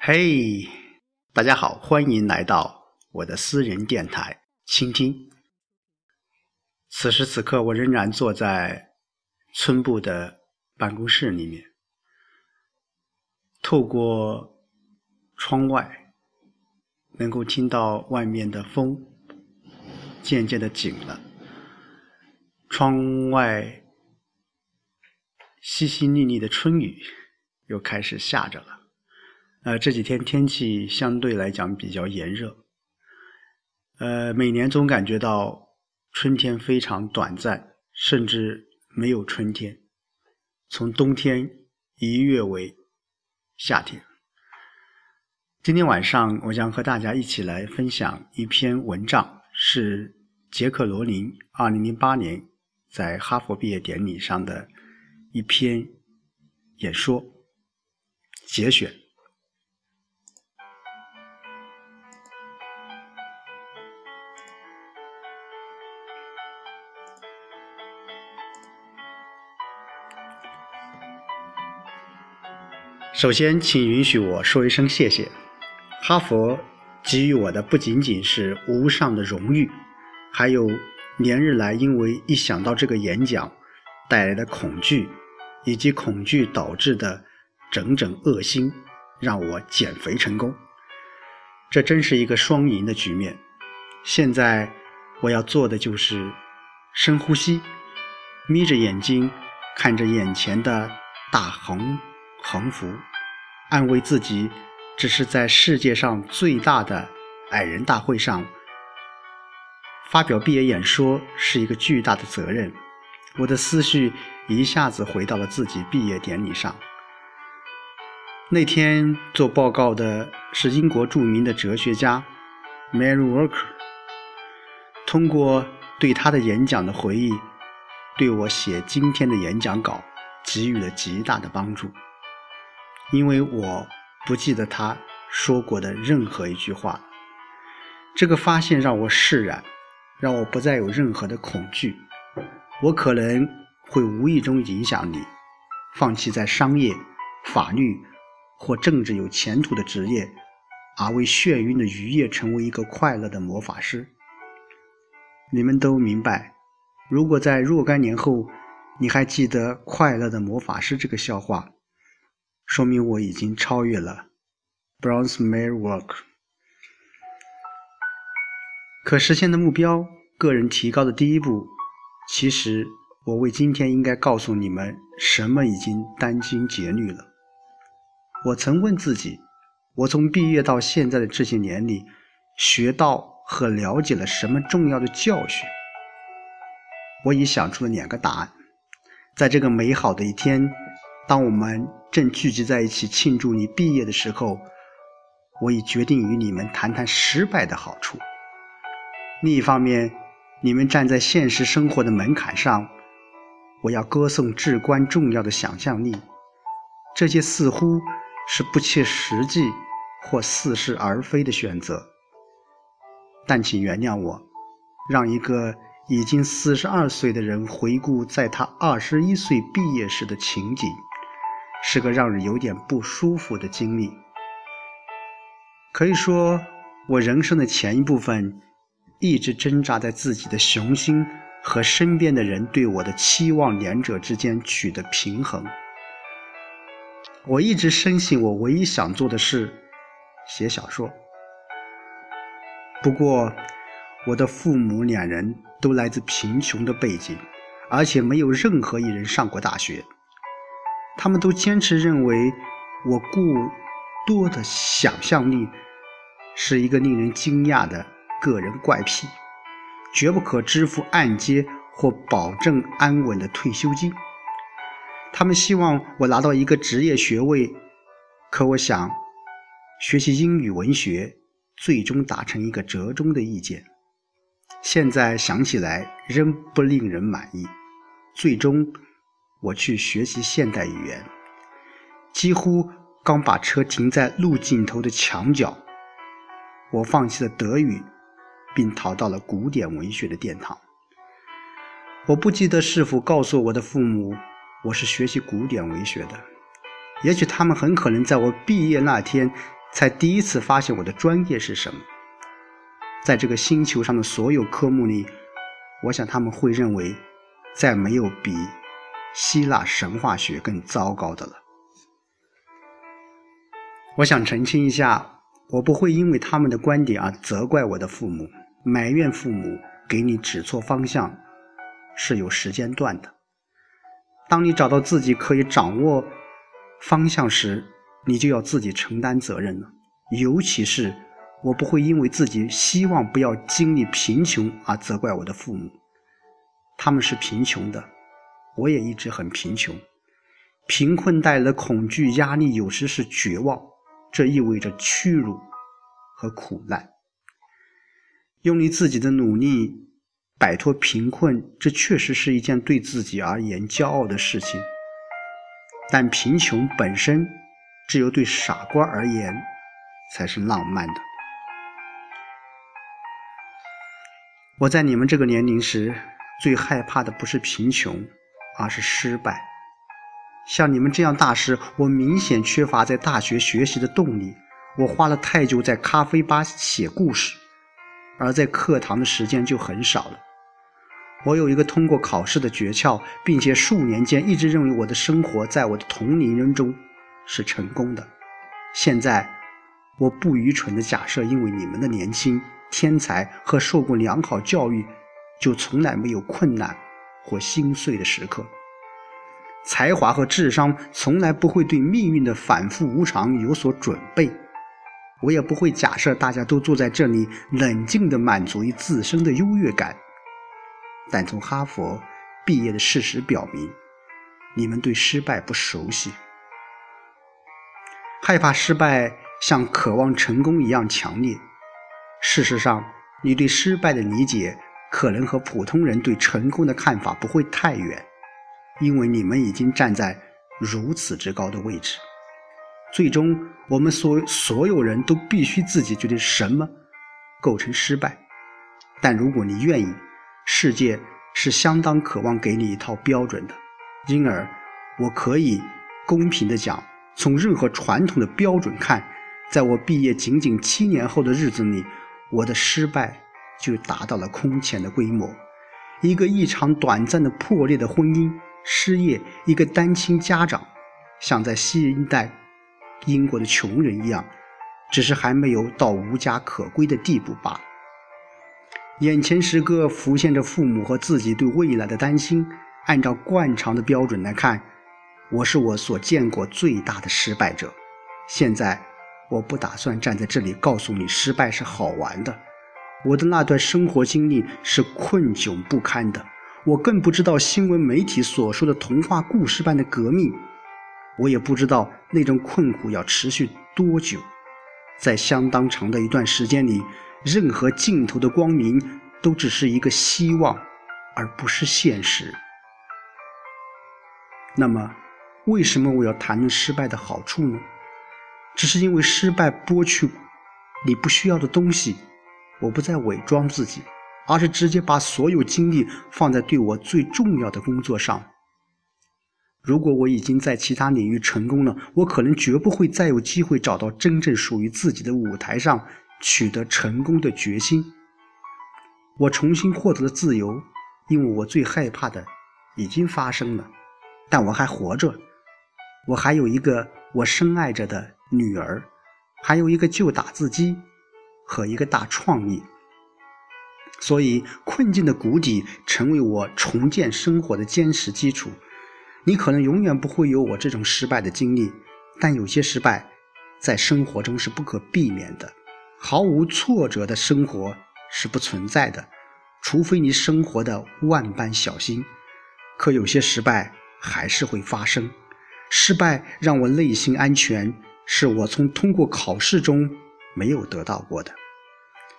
嘿，大家好，欢迎来到我的私人电台倾听。此时此刻，我仍然坐在村部的办公室里面，透过窗外，能够听到外面的风渐渐的紧了，窗外淅淅沥沥的春雨又开始下着了。呃，这几天天气相对来讲比较炎热，呃，每年总感觉到春天非常短暂，甚至没有春天，从冬天一跃为夏天。今天晚上我将和大家一起来分享一篇文章，是杰克罗林2008年在哈佛毕业典礼上的一篇演说节选。首先，请允许我说一声谢谢。哈佛给予我的不仅仅是无上的荣誉，还有连日来因为一想到这个演讲带来的恐惧，以及恐惧导致的整整恶心，让我减肥成功。这真是一个双赢的局面。现在我要做的就是深呼吸，眯着眼睛看着眼前的大红。横幅，安慰自己，只是在世界上最大的矮人大会上发表毕业演说是一个巨大的责任。我的思绪一下子回到了自己毕业典礼上。那天做报告的是英国著名的哲学家 Mary Walker，通过对他的演讲的回忆，对我写今天的演讲稿给予了极大的帮助。因为我不记得他说过的任何一句话，这个发现让我释然，让我不再有任何的恐惧。我可能会无意中影响你，放弃在商业、法律或政治有前途的职业，而为眩晕的渔业成为一个快乐的魔法师。你们都明白，如果在若干年后你还记得“快乐的魔法师”这个笑话。说明我已经超越了 Bronze Mare Work。可实现的目标，个人提高的第一步，其实我为今天应该告诉你们什么已经殚精竭虑了。我曾问自己，我从毕业到现在的这些年里，学到和了解了什么重要的教训？我已想出了两个答案。在这个美好的一天。当我们正聚集在一起庆祝你毕业的时候，我已决定与你们谈谈失败的好处。另一方面，你们站在现实生活的门槛上，我要歌颂至关重要的想象力。这些似乎是不切实际或似是而非的选择，但请原谅我，让一个已经四十二岁的人回顾在他二十一岁毕业时的情景。是个让人有点不舒服的经历。可以说，我人生的前一部分一直挣扎在自己的雄心和身边的人对我的期望两者之间取得平衡。我一直深信，我唯一想做的是写小说。不过，我的父母两人都来自贫穷的背景，而且没有任何一人上过大学。他们都坚持认为，我过多的想象力是一个令人惊讶的个人怪癖，绝不可支付按揭或保证安稳的退休金。他们希望我拿到一个职业学位，可我想，学习英语文学最终达成一个折中的意见。现在想起来仍不令人满意，最终。我去学习现代语言，几乎刚把车停在路尽头的墙角，我放弃了德语，并逃到了古典文学的殿堂。我不记得是否告诉我的父母我是学习古典文学的，也许他们很可能在我毕业那天才第一次发现我的专业是什么。在这个星球上的所有科目里，我想他们会认为，再没有比希腊神话学更糟糕的了。我想澄清一下，我不会因为他们的观点而责怪我的父母，埋怨父母给你指错方向是有时间段的。当你找到自己可以掌握方向时，你就要自己承担责任了。尤其是。我不会因为自己希望不要经历贫穷而责怪我的父母，他们是贫穷的，我也一直很贫穷。贫困带来的恐惧、压力，有时是绝望，这意味着屈辱和苦难。用你自己的努力摆脱贫困，这确实是一件对自己而言骄傲的事情。但贫穷本身，只有对傻瓜而言才是浪漫的。我在你们这个年龄时，最害怕的不是贫穷，而是失败。像你们这样大师，我明显缺乏在大学学习的动力。我花了太久在咖啡吧写故事，而在课堂的时间就很少了。我有一个通过考试的诀窍，并且数年间一直认为我的生活在我的同龄人中是成功的。现在，我不愚蠢的假设，因为你们的年轻。天才和受过良好教育，就从来没有困难或心碎的时刻。才华和智商从来不会对命运的反复无常有所准备。我也不会假设大家都坐在这里冷静地满足于自身的优越感。但从哈佛毕业的事实表明，你们对失败不熟悉，害怕失败像渴望成功一样强烈。事实上，你对失败的理解可能和普通人对成功的看法不会太远，因为你们已经站在如此之高的位置。最终，我们所所有人都必须自己决定什么构成失败。但如果你愿意，世界是相当渴望给你一套标准的。因而，我可以公平地讲，从任何传统的标准看，在我毕业仅仅七年后的日子里。我的失败就达到了空前的规模，一个异常短暂的破裂的婚姻，失业，一个单亲家长，像在新一代英国的穷人一样，只是还没有到无家可归的地步罢了。眼前时刻浮现着父母和自己对未来的担心。按照惯常的标准来看，我是我所见过最大的失败者。现在。我不打算站在这里告诉你失败是好玩的，我的那段生活经历是困窘不堪的，我更不知道新闻媒体所说的童话故事般的革命，我也不知道那种困苦要持续多久，在相当长的一段时间里，任何尽头的光明都只是一个希望，而不是现实。那么，为什么我要谈论失败的好处呢？只是因为失败剥去你不需要的东西，我不再伪装自己，而是直接把所有精力放在对我最重要的工作上。如果我已经在其他领域成功了，我可能绝不会再有机会找到真正属于自己的舞台上取得成功的决心。我重新获得了自由，因为我最害怕的已经发生了，但我还活着，我还有一个我深爱着的。女儿，还有一个旧打字机和一个大创意，所以困境的谷底成为我重建生活的坚实基础。你可能永远不会有我这种失败的经历，但有些失败在生活中是不可避免的。毫无挫折的生活是不存在的，除非你生活的万般小心。可有些失败还是会发生，失败让我内心安全。是我从通过考试中没有得到过的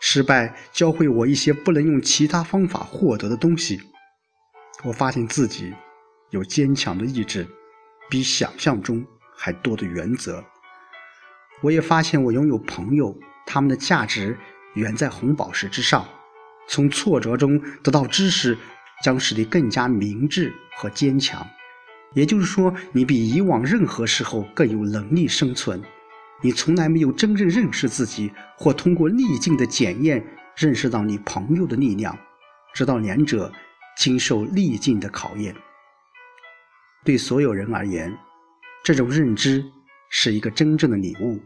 失败，教会我一些不能用其他方法获得的东西。我发现自己有坚强的意志，比想象中还多的原则。我也发现我拥有朋友，他们的价值远在红宝石之上。从挫折中得到知识，将使你更加明智和坚强。也就是说，你比以往任何时候更有能力生存。你从来没有真正认识自己，或通过逆境的检验认识到你朋友的力量，直到两者经受逆境的考验。对所有人而言，这种认知是一个真正的礼物。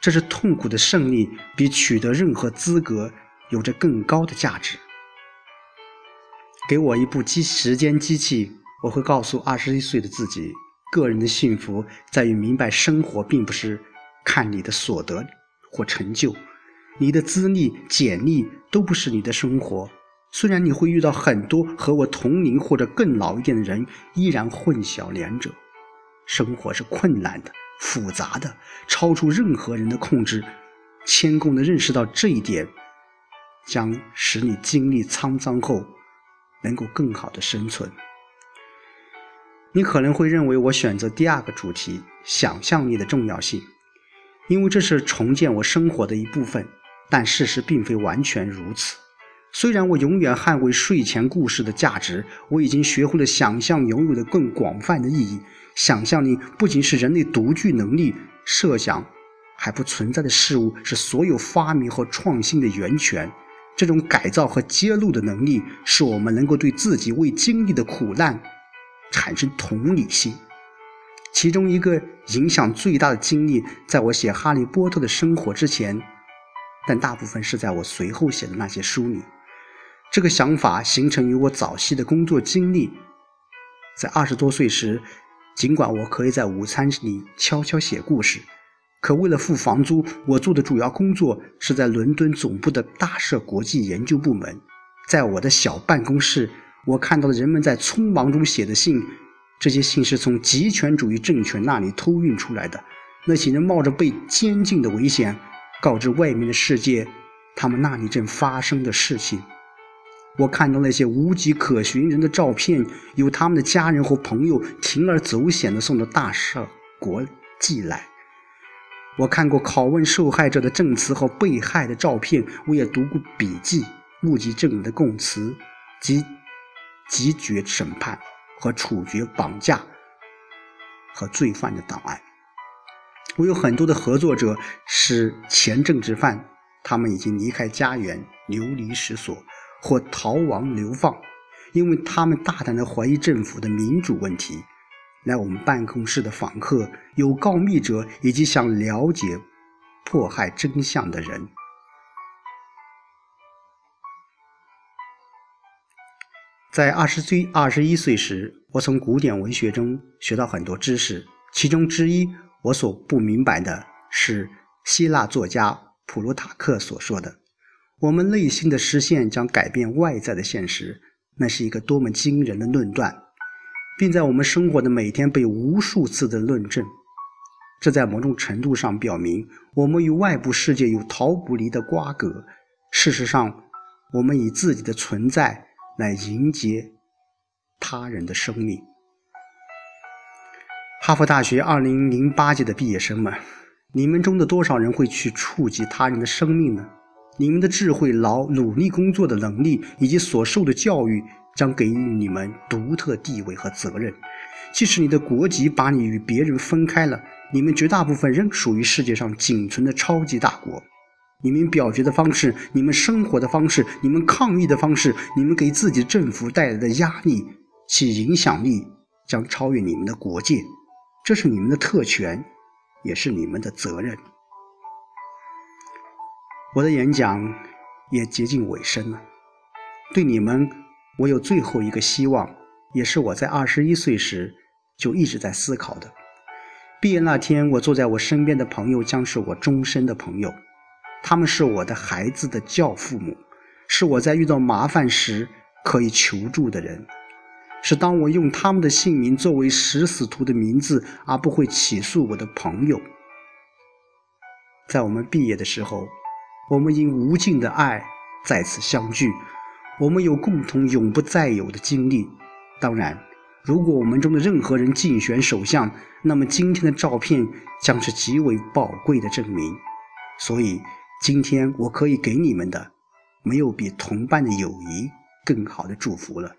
这是痛苦的胜利，比取得任何资格有着更高的价值。给我一部机时间机器，我会告诉二十一岁的自己：个人的幸福在于明白，生活并不是。看你的所得或成就，你的资历、简历都不是你的生活。虽然你会遇到很多和我同龄或者更老一点的人，依然混淆两者。生活是困难的、复杂的，超出任何人的控制。谦恭地认识到这一点，将使你经历沧桑后能够更好的生存。你可能会认为我选择第二个主题——想象力的重要性。因为这是重建我生活的一部分，但事实并非完全如此。虽然我永远捍卫睡前故事的价值，我已经学会了想象拥有的更广泛的意义。想象力不仅是人类独具能力，设想还不存在的事物是所有发明和创新的源泉。这种改造和揭露的能力，使我们能够对自己未经历的苦难产生同理心。其中一个影响最大的经历，在我写《哈利波特》的生活之前，但大部分是在我随后写的那些书里。这个想法形成于我早期的工作经历。在二十多岁时，尽管我可以在午餐里悄悄写故事，可为了付房租，我做的主要工作是在伦敦总部的大社国际研究部门。在我的小办公室，我看到了人们在匆忙中写的信。这些信是从极权主义政权那里偷运出来的。那些人冒着被监禁的危险，告知外面的世界他们那里正发生的事情。我看到那些无迹可寻人的照片，由他们的家人或朋友铤而走险地送到大赦国寄来。我看过拷问受害者的证词和被害的照片，我也读过笔记、目击证人的供词及即决审判。和处决、绑架和罪犯的档案。我有很多的合作者是前政治犯，他们已经离开家园，流离失所，或逃亡流放，因为他们大胆地怀疑政府的民主问题。来我们办公室的访客有告密者，以及想了解迫害真相的人。在二十岁、二十一岁时，我从古典文学中学到很多知识，其中之一我所不明白的是希腊作家普鲁塔克所说的：“我们内心的实现将改变外在的现实。”那是一个多么惊人的论断，并在我们生活的每天被无数次的论证。这在某种程度上表明，我们与外部世界有逃不离的瓜葛。事实上，我们以自己的存在。来迎接他人的生命。哈佛大学二零零八届的毕业生们，你们中的多少人会去触及他人的生命呢？你们的智慧、劳、努力工作的能力以及所受的教育，将给予你们独特地位和责任。即使你的国籍把你与别人分开了，你们绝大部分仍属于世界上仅存的超级大国。你们表决的方式，你们生活的方式，你们抗议的方式，你们给自己政府带来的压力，其影响力将超越你们的国界。这是你们的特权，也是你们的责任。我的演讲也接近尾声了。对你们，我有最后一个希望，也是我在二十一岁时就一直在思考的。毕业那天，我坐在我身边的朋友将是我终身的朋友。他们是我的孩子的教父母，是我在遇到麻烦时可以求助的人，是当我用他们的姓名作为食死徒的名字而不会起诉我的朋友。在我们毕业的时候，我们因无尽的爱再次相聚，我们有共同永不再有的经历。当然，如果我们中的任何人竞选首相，那么今天的照片将是极为宝贵的证明。所以。今天我可以给你们的，没有比同伴的友谊更好的祝福了。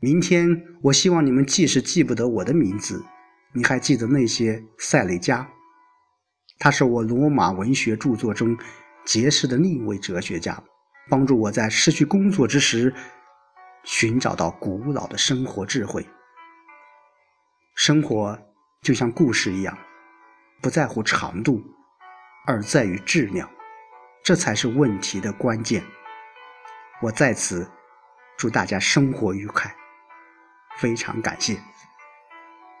明天，我希望你们即使记不得我的名字，你还记得那些塞雷加、他是我罗马文学著作中结识的另一位哲学家，帮助我在失去工作之时寻找到古老的生活智慧。生活就像故事一样，不在乎长度，而在于质量，这才是问题的关键。我在此祝大家生活愉快，非常感谢。